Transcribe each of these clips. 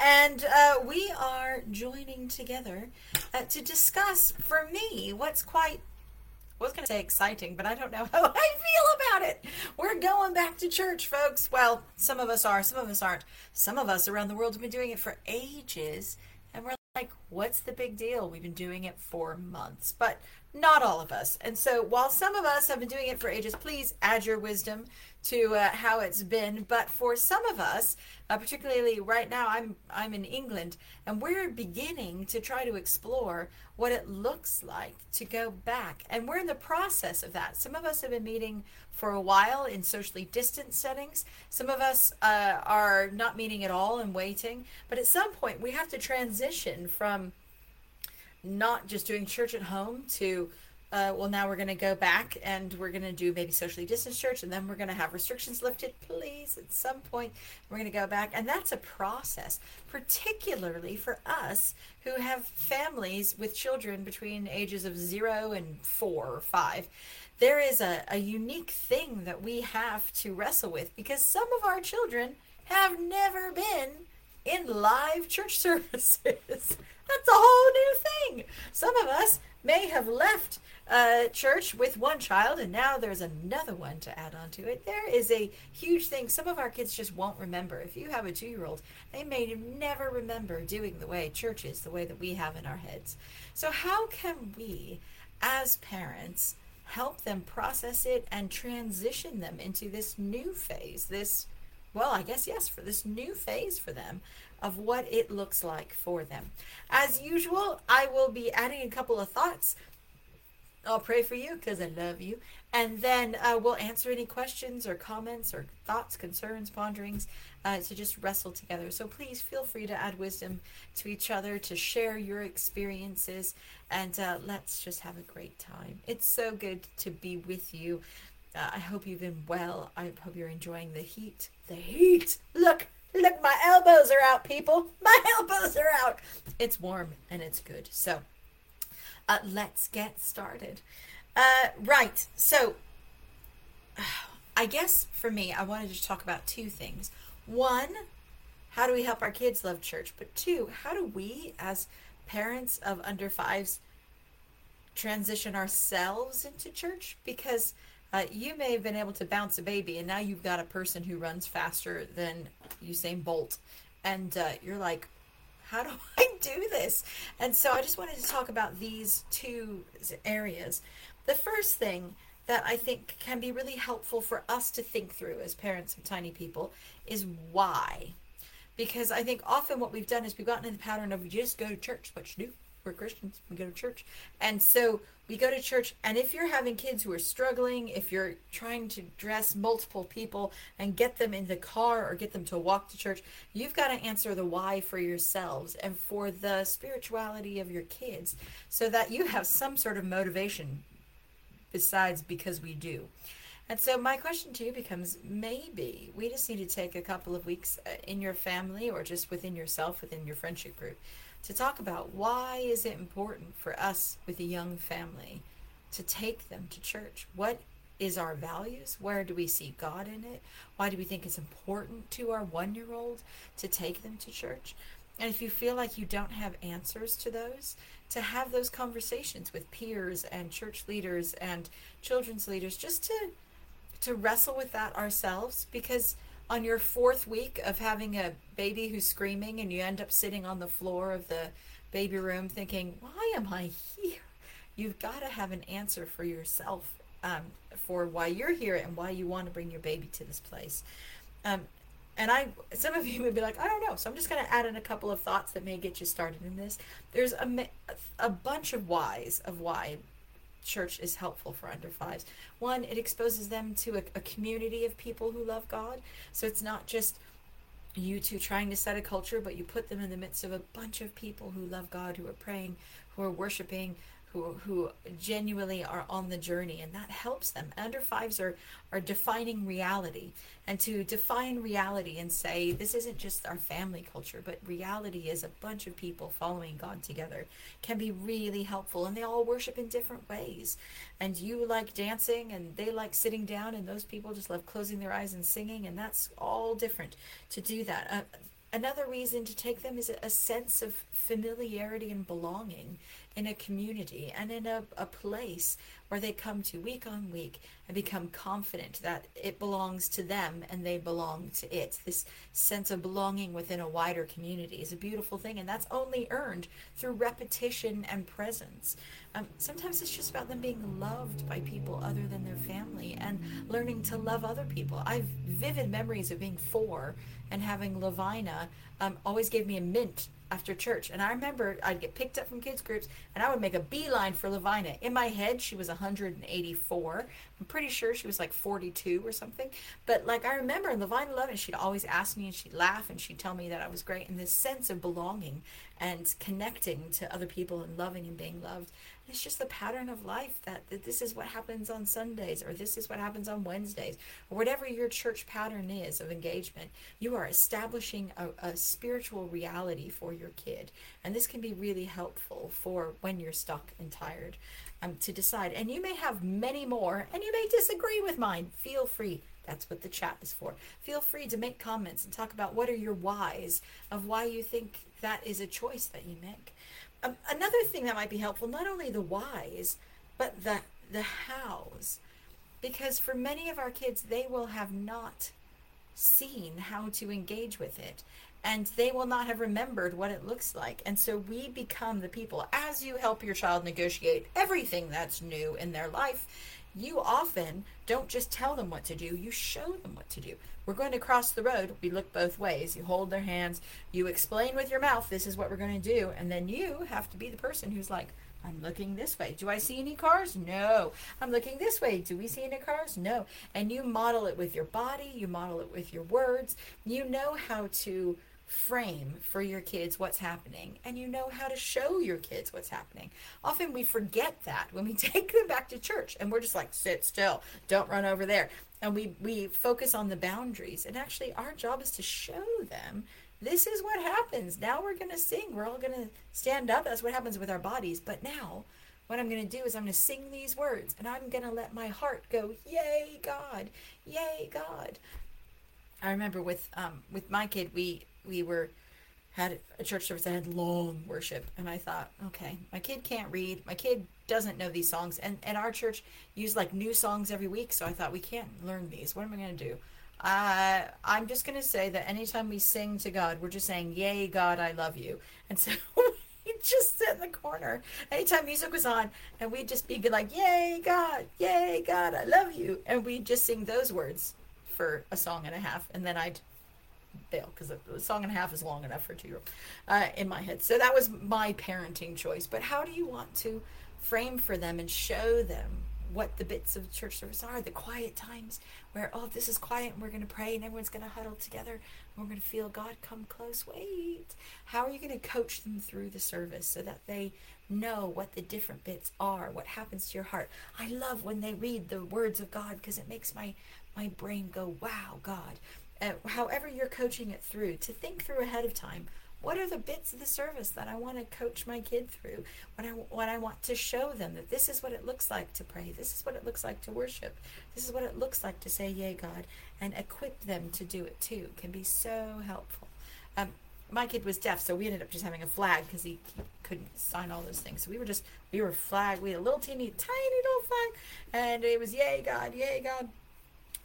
and uh, we are joining together uh, to discuss, for me, what's quite I was going to say exciting, but I don't know how I feel about it. We're going back to church, folks. Well, some of us are, some of us aren't. Some of us around the world have been doing it for ages, like, what's the big deal? We've been doing it for months, but not all of us. And so, while some of us have been doing it for ages, please add your wisdom to uh, how it's been. But for some of us, uh, particularly right now, I'm I'm in England, and we're beginning to try to explore what it looks like to go back, and we're in the process of that. Some of us have been meeting for a while in socially distant settings. Some of us uh, are not meeting at all and waiting. But at some point, we have to transition from not just doing church at home to uh, well, now we're going to go back and we're going to do maybe socially distanced church, and then we're going to have restrictions lifted, please, at some point. We're going to go back. And that's a process, particularly for us who have families with children between ages of zero and four or five. There is a, a unique thing that we have to wrestle with because some of our children have never been in live church services. That's a whole new thing. Some of us may have left uh, church with one child, and now there's another one to add on to it. There is a huge thing. Some of our kids just won't remember. If you have a two year old, they may never remember doing the way church is, the way that we have in our heads. So, how can we, as parents, help them process it and transition them into this new phase, this well, I guess yes, for this new phase for them of what it looks like for them. As usual, I will be adding a couple of thoughts I'll pray for you because I love you. And then uh, we'll answer any questions or comments or thoughts, concerns, ponderings uh, to just wrestle together. So please feel free to add wisdom to each other, to share your experiences, and uh, let's just have a great time. It's so good to be with you. Uh, I hope you've been well. I hope you're enjoying the heat. The heat! Look! Look, my elbows are out, people. My elbows are out. It's warm and it's good. So, uh, let's get started. Uh, right. So, I guess for me, I wanted to talk about two things. One, how do we help our kids love church? But two, how do we, as parents of under fives, transition ourselves into church? Because uh, you may have been able to bounce a baby, and now you've got a person who runs faster than Usain Bolt, and uh, you're like, how do I do this? And so I just wanted to talk about these two areas. The first thing that I think can be really helpful for us to think through as parents of tiny people is why. Because I think often what we've done is we've gotten in the pattern of just go to church, what do we're Christians. We go to church. And so we go to church. And if you're having kids who are struggling, if you're trying to dress multiple people and get them in the car or get them to walk to church, you've got to answer the why for yourselves and for the spirituality of your kids so that you have some sort of motivation besides because we do. And so my question to you becomes maybe we just need to take a couple of weeks uh, in your family or just within yourself, within your friendship group to talk about why is it important for us with a young family to take them to church? What is our values? Where do we see God in it? Why do we think it's important to our one year old to take them to church? And if you feel like you don't have answers to those, to have those conversations with peers and church leaders and children's leaders just to to wrestle with that ourselves because on your fourth week of having a baby who's screaming and you end up sitting on the floor of the baby room thinking, why am I here? You've got to have an answer for yourself um, for why you're here and why you want to bring your baby to this place. Um, and I, some of you may be like, I don't know. So I'm just going to add in a couple of thoughts that may get you started in this. There's a, a bunch of whys of why church is helpful for under fives. One, it exposes them to a, a, community of people who love God. So it's not just you two trying to set a culture, but you put them in the midst of a bunch of people who love God, who are praying, who are worshiping, who who genuinely are on the journey and that helps them. Under fives are are defining reality. And to define reality and say this isn't just our family culture but reality is a bunch of people following god together can be really helpful and they all worship in different ways. And you like dancing and they like sitting down and those people just love closing their eyes and singing and that's all different to do that. Uh, another reason to take them is a sense of familiarity and belonging in a community and in a, a place where they come to week on week and become confident that it belongs to them and they belong to it. This sense of belonging within a wider community is a beautiful thing, and that's only earned through repetition and presence. Um, sometimes it's just about them being loved by people other than their family and learning to love other people. I have vivid memories of being four and having Lavina um, always gave me a mint after church. And I remember I'd get picked up from kids groups and I would make a beeline for Lavina. In my head, she was 184. I'm pretty sure she was like 42 or something. But like I remember Lavina loved it. She'd always ask me and she'd laugh and she'd tell me that I was great. And this sense of belonging and connecting to other people and loving and being loved it's just the pattern of life that, that this is what happens on Sundays or this is what happens on Wednesdays or whatever your church pattern is of engagement. You are establishing a, a spiritual reality for your kid. And this can be really helpful for when you're stuck and tired um, to decide. And you may have many more and you may disagree with mine. Feel free. That's what the chat is for. Feel free to make comments and talk about what are your whys of why you think that is a choice that you make. Um, another thing that might be helpful, not only the whys, but the the hows, because for many of our kids, they will have not seen how to engage with it, and they will not have remembered what it looks like. And so we become the people as you help your child negotiate everything that's new in their life. You often don't just tell them what to do, you show them what to do. We're going to cross the road. We look both ways. You hold their hands. You explain with your mouth, this is what we're going to do. And then you have to be the person who's like, I'm looking this way. Do I see any cars? No. I'm looking this way. Do we see any cars? No. And you model it with your body, you model it with your words. You know how to frame for your kids what's happening and you know how to show your kids what's happening. Often we forget that when we take them back to church and we're just like sit still, don't run over there. And we we focus on the boundaries and actually our job is to show them this is what happens. Now we're going to sing. We're all going to stand up. That's what happens with our bodies. But now what I'm going to do is I'm going to sing these words and I'm going to let my heart go, "Yay, God. Yay, God." I remember with um with my kid we we were had a church service that had long worship and i thought okay my kid can't read my kid doesn't know these songs and and our church used like new songs every week so i thought we can't learn these what am i going to do? Uh, i'm just going to say that anytime we sing to god we're just saying yay god i love you. And so we just sit in the corner. Anytime music was on and we'd just be like yay god yay god i love you. And we'd just sing those words for a song and a half and then i'd bail because a song and a half is long enough for two year old uh, in my head. So that was my parenting choice. But how do you want to frame for them and show them what the bits of church service are the quiet times where, oh, this is quiet and we're going to pray and everyone's going to huddle together and we're going to feel God come close. Wait. How are you going to coach them through the service so that they know what the different bits are, what happens to your heart? I love when they read the words of God because it makes my my brain go, wow, God uh, however you're coaching it through, to think through ahead of time. What are the bits of the service that I want to coach my kid through? What I, what I want to show them that this is what it looks like to pray. This is what it looks like to worship. This is what it looks like to say, Yay, God, and equip them to do it too can be so helpful. Um, my kid was deaf, so we ended up just having a flag because he, he, couldn't sign all those things. So we were just, we were flag. We had a little teeny, tiny little flag, and it was, Yay, God, Yay, God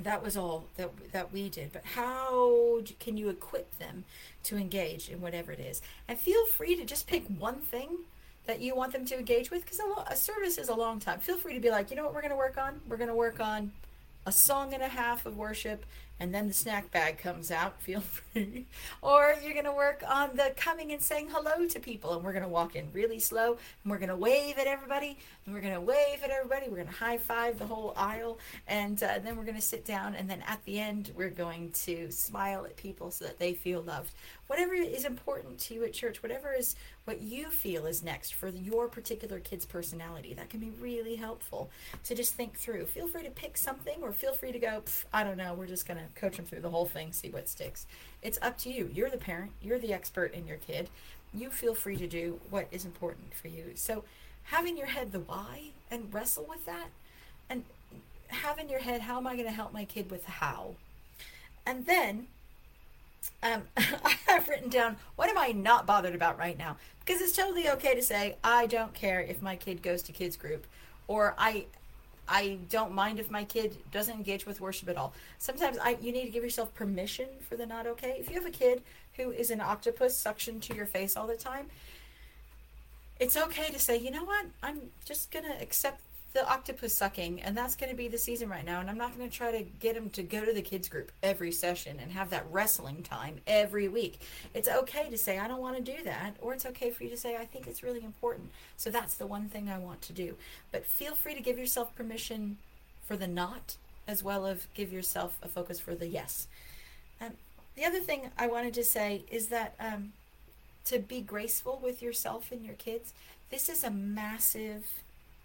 that was all that that we did but how can you equip them to engage in whatever it is? And feel free to just pick one thing that you want them to engage with because a, a service is a long time. Feel free to be like you know what we're going to work on? We're going to work on a song and a half of worship and then the snack bag comes out, feel free. or you're going to work on the coming and saying hello to people, and we're going to walk in really slow, and we're going to wave at everybody, and we're going to wave at everybody. We're going to high five the whole aisle, and, uh, then we're going to sit down, and then at the end, we're going to smile at people so that they feel loved. Whatever is important to you at church, whatever is what you feel is next for your particular kid's personality, that can be really helpful to just think through. Feel free to pick something, or feel free to go, I don't know, we're just going to coach them through the whole thing, see what sticks. It's up to you. You're the parent, you're the expert in your kid. You feel free to do what is important for you. So, have in your head the why and wrestle with that, and have in your head, how am I going to help my kid with how? And then um, I have written down what am I not bothered about right now because it's totally okay to say I don't care if my kid goes to kids group or I I don't mind if my kid doesn't engage with worship at all. Sometimes I you need to give yourself permission for the not okay. If you have a kid who is an octopus suction to your face all the time, it's okay to say, you know what, I'm just gonna accept the octopus sucking, and that's going to be the season right now. And I'm not going to try to get him to go to the kids group every session and have that wrestling time every week. It's okay to say I don't want to do that, or it's okay for you to say I think it's really important. So that's the one thing I want to do. But feel free to give yourself permission for the not, as well as give yourself a focus for the yes. Um, the other thing I wanted to say is that um, to be graceful with yourself and your kids. This is a massive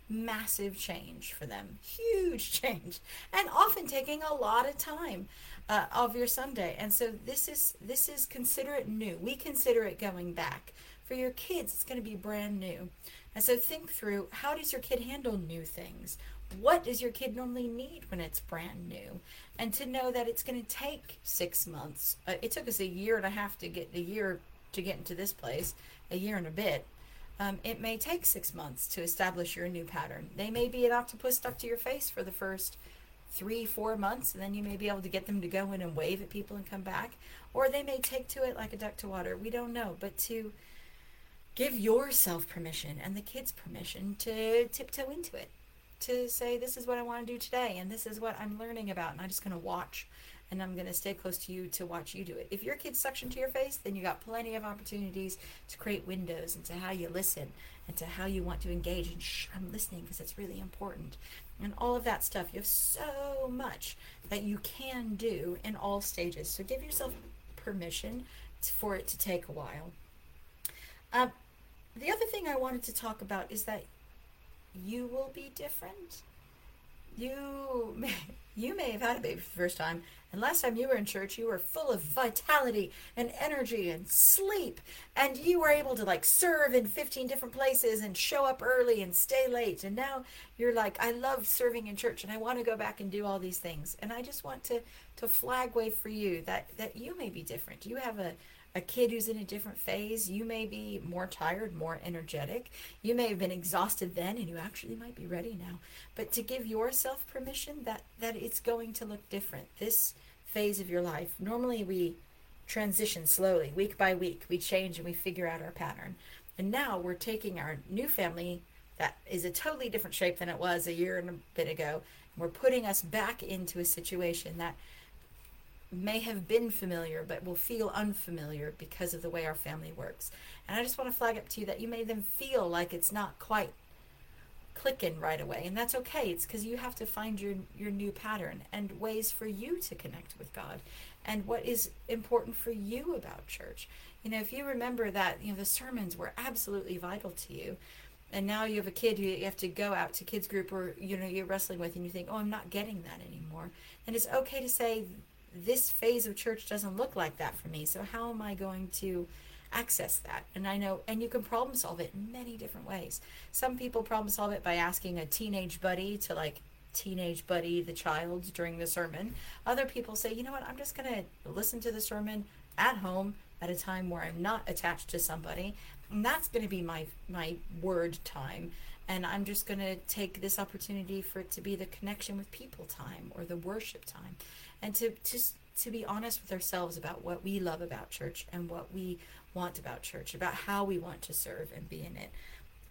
massive change for them huge change and often taking a lot of time uh, of your sunday. And so this is this is consider it new. We consider it going back. For your kids it's going to be brand new. And so think through how does your kid handle new things? What does your kid normally need when it's brand new? And to know that it's going to take six months uh, it took us a year and a half to get a year to get into this place a year and a bit um, it may take six months to establish your new pattern. They may be an octopus stuck to your face for the first three, four months, and then you may be able to get them to go in and wave at people and come back. Or they may take to it like a duck to water. We don't know. But to give yourself permission and the kids permission to tiptoe into it. To say, this is what I want to do today, and this is what I'm learning about, and I'm just going to watch and I'm going to stay close to you to watch you do it. If your kids suction to your face, then you got plenty of opportunities to create windows into how you listen and to how you want to engage. And shh, I'm listening because it's really important. And all of that stuff. You have so much that you can do in all stages. So give yourself permission for it to take a while. Uh, the other thing I wanted to talk about is that you will be different. You may, you may have had a baby for the first time, and last time you were in church, you were full of vitality and energy and sleep. And you were able to like serve in 15 different places and show up early and stay late. And now you're like, I love serving in church and I want to go back and do all these things. And I just want to, to flag wave for you that, that you may be different. You have a, a kid who's in a different phase. You may be more tired, more energetic. You may have been exhausted then and you actually might be ready now. But to give yourself permission that that it's going to look different. This phase of your life. Normally we transition slowly, week by week. We change and we figure out our pattern. And now we're taking our new family that is a totally different shape than it was a year and a bit ago. And we're putting us back into a situation that may have been familiar but will feel unfamiliar because of the way our family works. And I just want to flag up to you that you may then feel like it's not quite clicking right away and that's okay it's because you have to find your your new pattern and ways for you to connect with god and what is important for you about church you know if you remember that you know the sermons were absolutely vital to you and now you have a kid who you have to go out to kids group or you know you're wrestling with and you think oh i'm not getting that anymore and it's okay to say this phase of church doesn't look like that for me. So how am I going to access that? And I know, and you can problem solve it in many different ways. Some people problem solve it by asking a teenage buddy to like teenage buddy the child during the sermon. Other people say, you know what, I'm just going to listen to the sermon at home at a time where I'm not attached to somebody. And that's going to be my my word time. And I'm just going to take this opportunity for it to be the connection with people time or the worship time and to just to be honest with ourselves about what we love about church and what we want about church, about how we want to serve and be in it.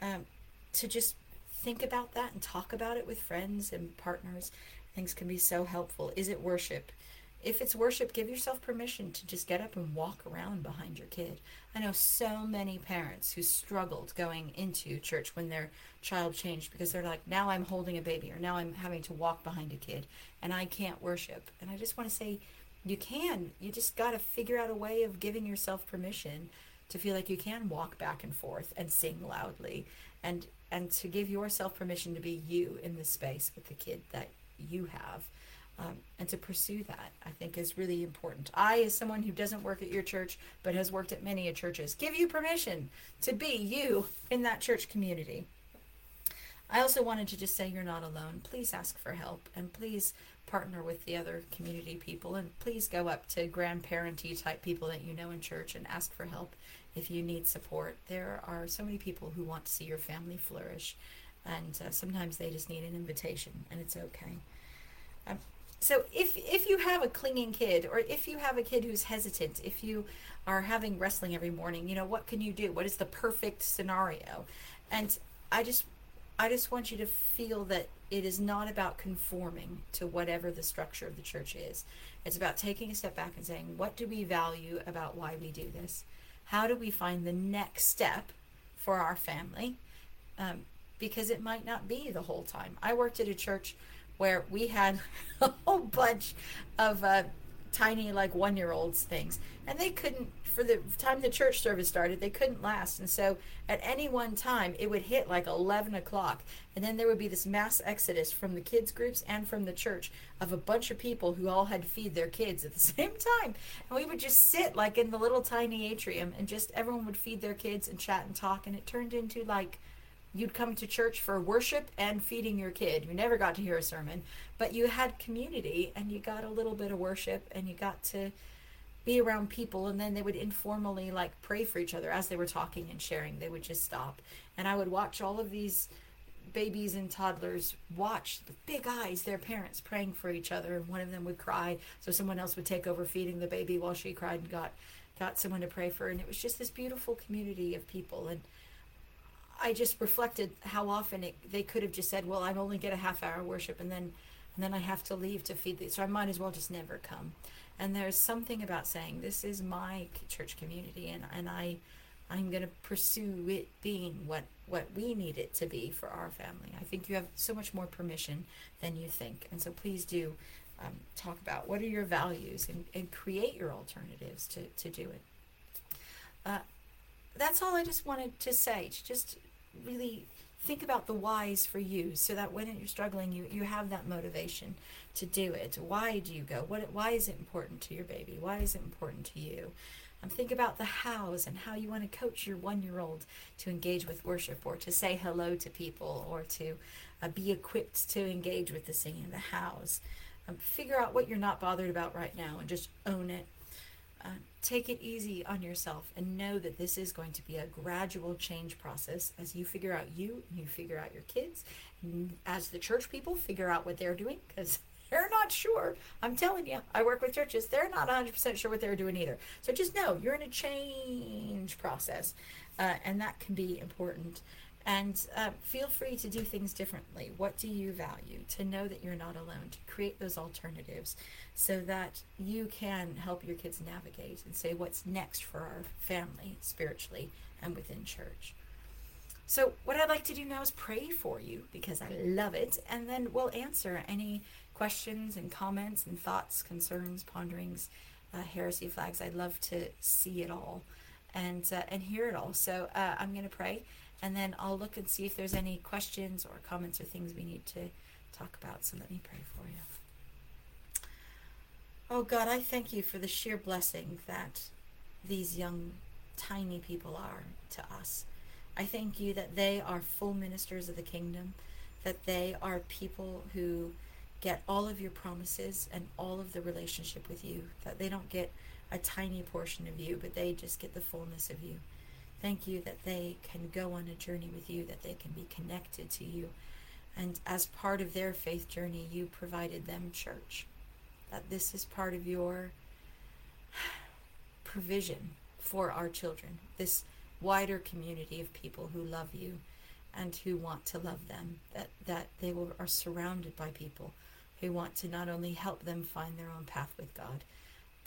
Um, to just think about that and talk about it with friends and partners, things can be so helpful. Is it worship? If it's worship, give yourself permission to just get up and walk around behind your kid. I know so many parents who struggled going into church when their child changed because they're like, now I'm holding a baby or now I'm having to walk behind a kid and I can't worship. And I just want to say, you can. You just got to figure out a way of giving yourself permission to feel like you can walk back and forth and sing loudly and and to give yourself permission to be you in the space with the kid that you have um, and to pursue that i think is really important. I as someone who doesn't work at your church but has worked at many churches give you permission to be you in that church community. I also wanted to just say you're not alone. Please ask for help and please partner with the other community people and please go up to grandparenty type people that you know in church and ask for help if you need support. There are so many people who want to see your family flourish and uh, sometimes they just need an invitation and it's okay. Um, so if if you have a clinging kid or if you have a kid who's hesitant if you are having wrestling every morning you know what can you do? What is the perfect scenario? And i just i just want you to feel that it is not about conforming to whatever the structure of the church is. It's about taking a step back and saying what do we value about why we do this? How do we find the next step for our family? Um, because it might not be the whole time. I worked at a church where we had a whole bunch of uh, tiny like one year olds things. And they couldn't for the time the church service started they couldn't last. And so at any one time it would hit like 11 o'clock. And then there would be this mass exodus from the kids groups and from the church of a bunch of people who all had to feed their kids at the same time. And we would just sit like in the little tiny atrium and just everyone would feed their kids and chat and talk. And it turned into like you'd come to church for worship and feeding your kid. You never got to hear a sermon, but you had community and you got a little bit of worship and you got to be around people and then they would informally like pray for each other as they were talking and sharing. They would just stop. And I would watch all of these babies and toddlers watch with big eyes their parents praying for each other and one of them would cry so someone else would take over feeding the baby while she cried and got got someone to pray for and it was just this beautiful community of people and I just reflected how often it, they could have just said, "Well, I only get a half hour worship, and then and then I have to leave to feed these, so I might as well just never come." And there's something about saying, "This is my church community, and and I." I'm going to pursue it being what, what we need it to be for our family. I think you have so much more permission than you think. And so please do um, talk about what are your values and, and create your alternatives to, to do it. Uh, that's all I just wanted to say. Just really think about the whys for you so that when you're struggling you you have that motivation to do it. Why do you go? What why is it important to your baby? Why is it important to you? Um, think about the hows and how you want to coach your one year old to engage with worship or to say hello to people or to uh, be equipped to engage with the singing the hows. Um, figure out what you're not bothered about right now and just own it. Uh, take it easy on yourself and know that this is going to be a gradual change process as you figure out you and you figure out your kids and as the church people figure out what they're doing because they're not sure. I'm telling you i work with churches they're not 100% sure what they're doing either. So just know you're in a change process uh, and that can be important and uh, feel free to do things differently. What do you value? To know that you're not alone, to create those alternatives so that you can help your kids navigate and say what's next for our family spiritually and within church. So, what I'd like to do now is pray for you because I love it, and then we'll answer any questions and comments and thoughts, concerns, ponderings, uh, heresy flags. I'd love to see it all and uh, and hear it all. So, uh, I'm going to pray and then I'll look and see if there's any questions or comments or things we need to talk about. So let me pray for you. Oh God, I thank you for the sheer blessing that these young, tiny people are to us. I thank you that they are full ministers of the kingdom, that they are people who get all of your promises and all of the relationship with you, that they don't get a tiny portion of you, but they just get the fullness of you. Thank you that they can go on a journey with you, that they can be connected to you. And as part of their faith journey, you provided them church. That this is part of your provision for our children, this wider community of people who love you and who want to love them, that, that they will, are surrounded by people who want to not only help them find their own path with God,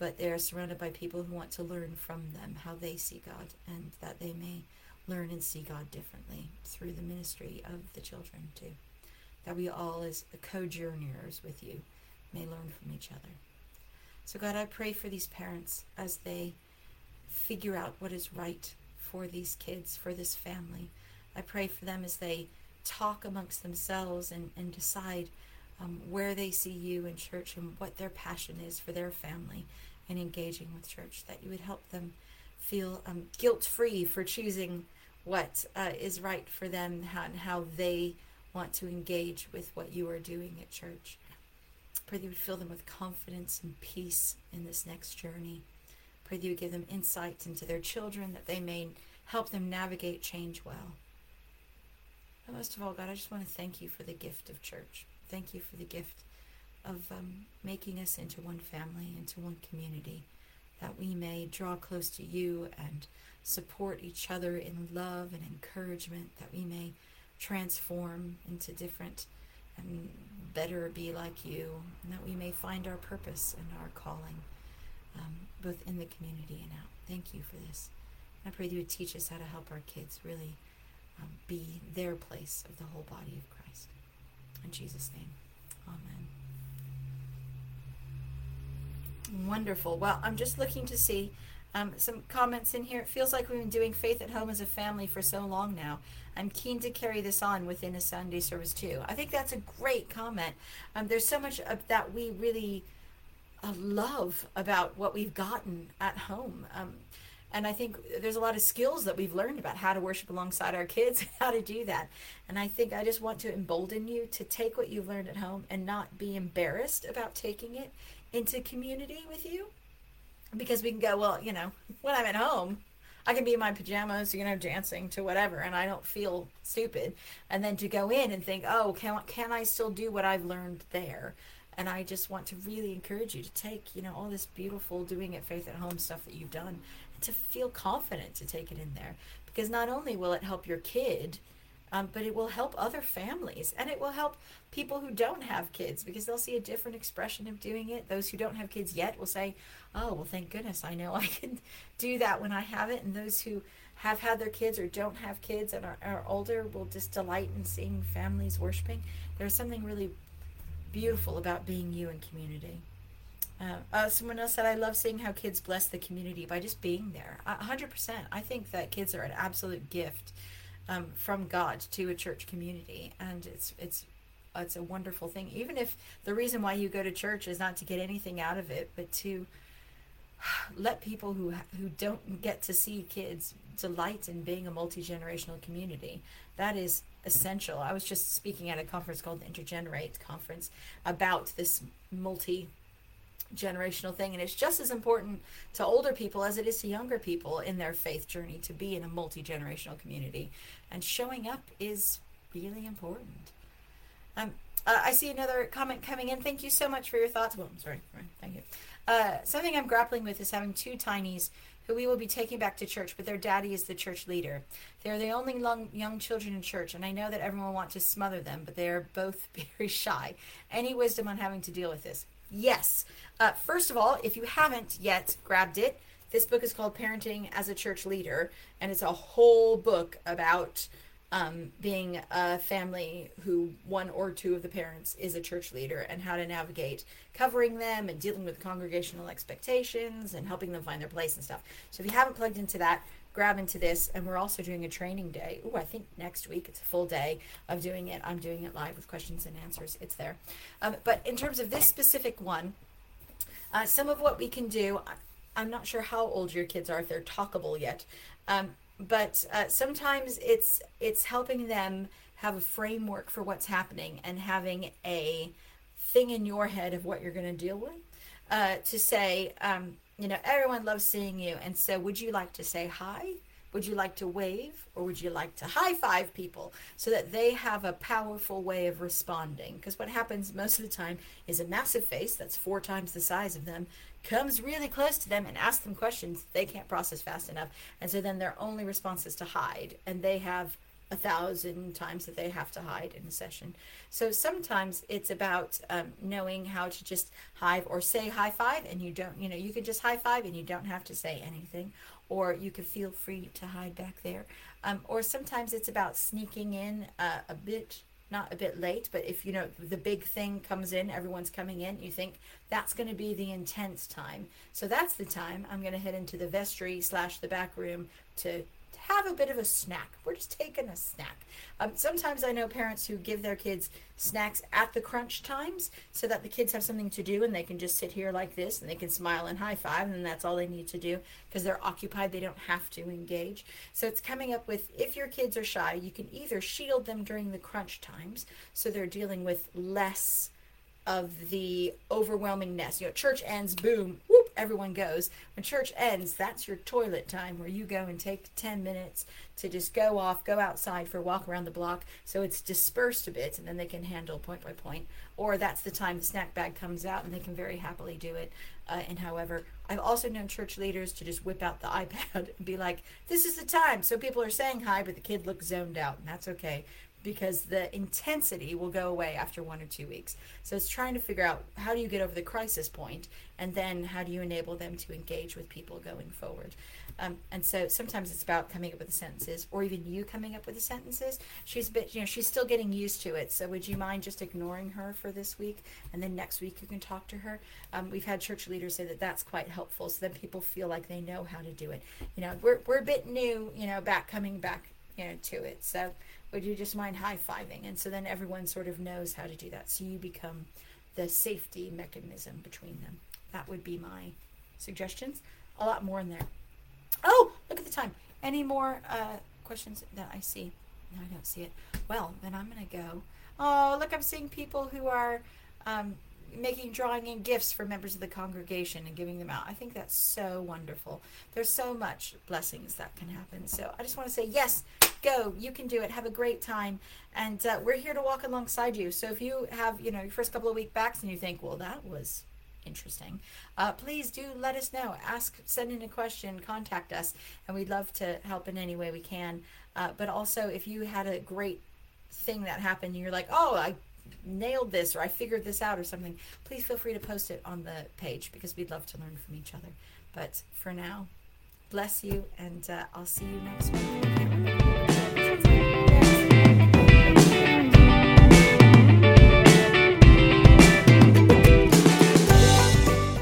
but they are surrounded by people who want to learn from them how they see God and that they may learn and see God differently through the ministry of the children too. That we all, as co-journeyers with you, may learn from each other. So God, I pray for these parents as they figure out what is right for these kids, for this family. I pray for them as they talk amongst themselves and, and decide um, where they see you in church and what their passion is for their family and engaging with church, that you would help them feel um, guilt free for choosing what uh, is right for them and how they want to engage with what you are doing at church. Pray that you would fill them with confidence and peace in this next journey. Pray that you would give them insights into their children, that they may help them navigate change well. But most of all, God, I just want to thank you for the gift of church. Thank you for the gift of um, making us into one family, into one community, that we may draw close to you and support each other in love and encouragement, that we may transform into different and better be like you, and that we may find our purpose and our calling, um, both in the community and out. Thank you for this. I pray that you would teach us how to help our kids really um, be their place of the whole body of Christ. In Jesus' name, amen. Wonderful. Well, I'm just looking to see um, some comments in here. It feels like we've been doing faith at home as a family for so long now. I'm keen to carry this on within a Sunday service too. I think that's a great comment. Um, there's so much of that we really uh, love about what we've gotten at home. Um, and I think there's a lot of skills that we've learned about how to worship alongside our kids, how to do that. And I think I just want to embolden you to take what you've learned at home and not be embarrassed about taking it into community with you. Because we can go, well, you know, when I'm at home, I can be in my pajamas, you know, dancing to whatever, and I don't feel stupid. And then to go in and think, oh, can, can I still do what I've learned there? And I just want to really encourage you to take, you know, all this beautiful doing it faith at home stuff that you've done to feel confident to take it in there because not only will it help your kid um, but it will help other families and it will help people who don't have kids because they'll see a different expression of doing it. Those who don't have kids yet will say oh well thank goodness i know i can do that when i have it. And those who have had their kids or don't have kids and are, are older will just delight in seeing families worshiping. There's something really beautiful about being you in community. Uh, uh, someone else said, I love seeing how kids bless the community by just being there. A 100%. I think that kids are an absolute gift um, from God to a church community. And it's, it's, it's a wonderful thing. Even if the reason why you go to church is not to get anything out of it, but to let people who, who don't get to see kids delight in being a multi-generational community. That is essential. I was just speaking at a conference called the Intergenerate Conference about this multi generational thing and it's just as important to older people as it is to younger people in their faith journey to be in a multi-generational community and showing up is really important um, uh, i see another comment coming in thank you so much for your thoughts well i'm sorry thank you uh, something i'm grappling with is having two tinies who we will be taking back to church, but their daddy is the church leader. They are the only long, young children in church, and I know that everyone wants to smother them, but they are both very shy. Any wisdom on having to deal with this? Yes. Uh, first of all, if you haven't yet grabbed it, this book is called Parenting as a Church Leader, and it's a whole book about um, being a family who one or two of the parents is a church leader and how to navigate covering them and dealing with congregational expectations and helping them find their place and stuff. So if you haven't plugged into that, grab into this and we're also doing a training day. Oh i think next week it's a full day of doing it. I'm doing it live with questions and answers. It's there. Um, but in terms of this specific one uh, some of what we can do i'm not sure how old your kids are if they're talkable yet um, but uh, sometimes it's it's helping them have a framework for what's happening and having a thing in your head of what you're going to deal with uh, to say um, you know, everyone loves seeing you. And so, would you like to say hi? Would you like to wave? Or would you like to high five people so that they have a powerful way of responding? Because what happens most of the time is a massive face that's four times the size of them comes really close to them and asks them questions they can't process fast enough. And so then their only response is to hide. And they have a thousand times that they have to hide in a session. So sometimes it's about um, knowing how to just hide or say high five, and you don't, you know, you can just high five and you don't have to say anything, or you can feel free to hide back there. Um, or sometimes it's about sneaking in uh, a bit not a bit late, but if you know the big thing comes in, everyone's coming in, you think that's going to be the intense time. So that's the time I'm going to head into the vestry slash the back room to have a bit of a snack. We're just taking a snack. Um, sometimes I know parents who give their kids snacks at the crunch times so that the kids have something to do and they can just sit here like this and they can smile and high five and that's all they need to do because they're occupied. They don't have to engage. So it's coming up with if your kids are shy, you can either shield them during the crunch times so they're dealing with less of the overwhelmingness. You know, church ends, boom, whoop, everyone goes. When church ends, that's your toilet time where you go and take 10 minutes to just go off, go outside for a walk around the block so it's dispersed a bit and then they can handle point by point. Or that's the time the snack bag comes out and they can very happily do it. Uh, and however, I've also known church leaders to just whip out the iPad and be like, this is the time. So people are saying hi, but the kid looks zoned out, and that's okay because the intensity will go away after one or two weeks. So it's trying to figure out how do you get over the crisis point, and then how do you enable them to engage with people going forward. Um, and so sometimes it's about coming up with the sentences, or even you coming up with the sentences. She's a bit, you know, she's still getting used to it. So would you mind just ignoring her for this week, and then next week you can talk to her? Um, we've had church leaders say that that's quite helpful, so then people feel like they know how to do it. You know, we're we're a bit new, you know, back coming back, you know, to it. So would you just mind high fiving? And so then everyone sort of knows how to do that. So you become the safety mechanism between them. That would be my suggestions. A lot more in there. Oh, look at the time. Any more uh, questions that I see? No, I don't see it. Well, then I'm going to go. Oh, look, I'm seeing people who are um, making drawing in gifts for members of the congregation and giving them out. I think that's so wonderful. There's so much blessings that can happen. So I just want to say, yes, go. You can do it. Have a great time. And uh, we're here to walk alongside you. So if you have, you know, your first couple of week backs and you think, well, that was interesting, uh, please do let us know. Ask, send in a question, contact us, and we'd love to help in any way we can. Uh, but also, if you had a great thing that happened, and you're like, oh, I nailed this or I figured this out or something, please feel free to post it on the page because we'd love to learn from each other. But for now, bless you, and uh, I'll see you next week.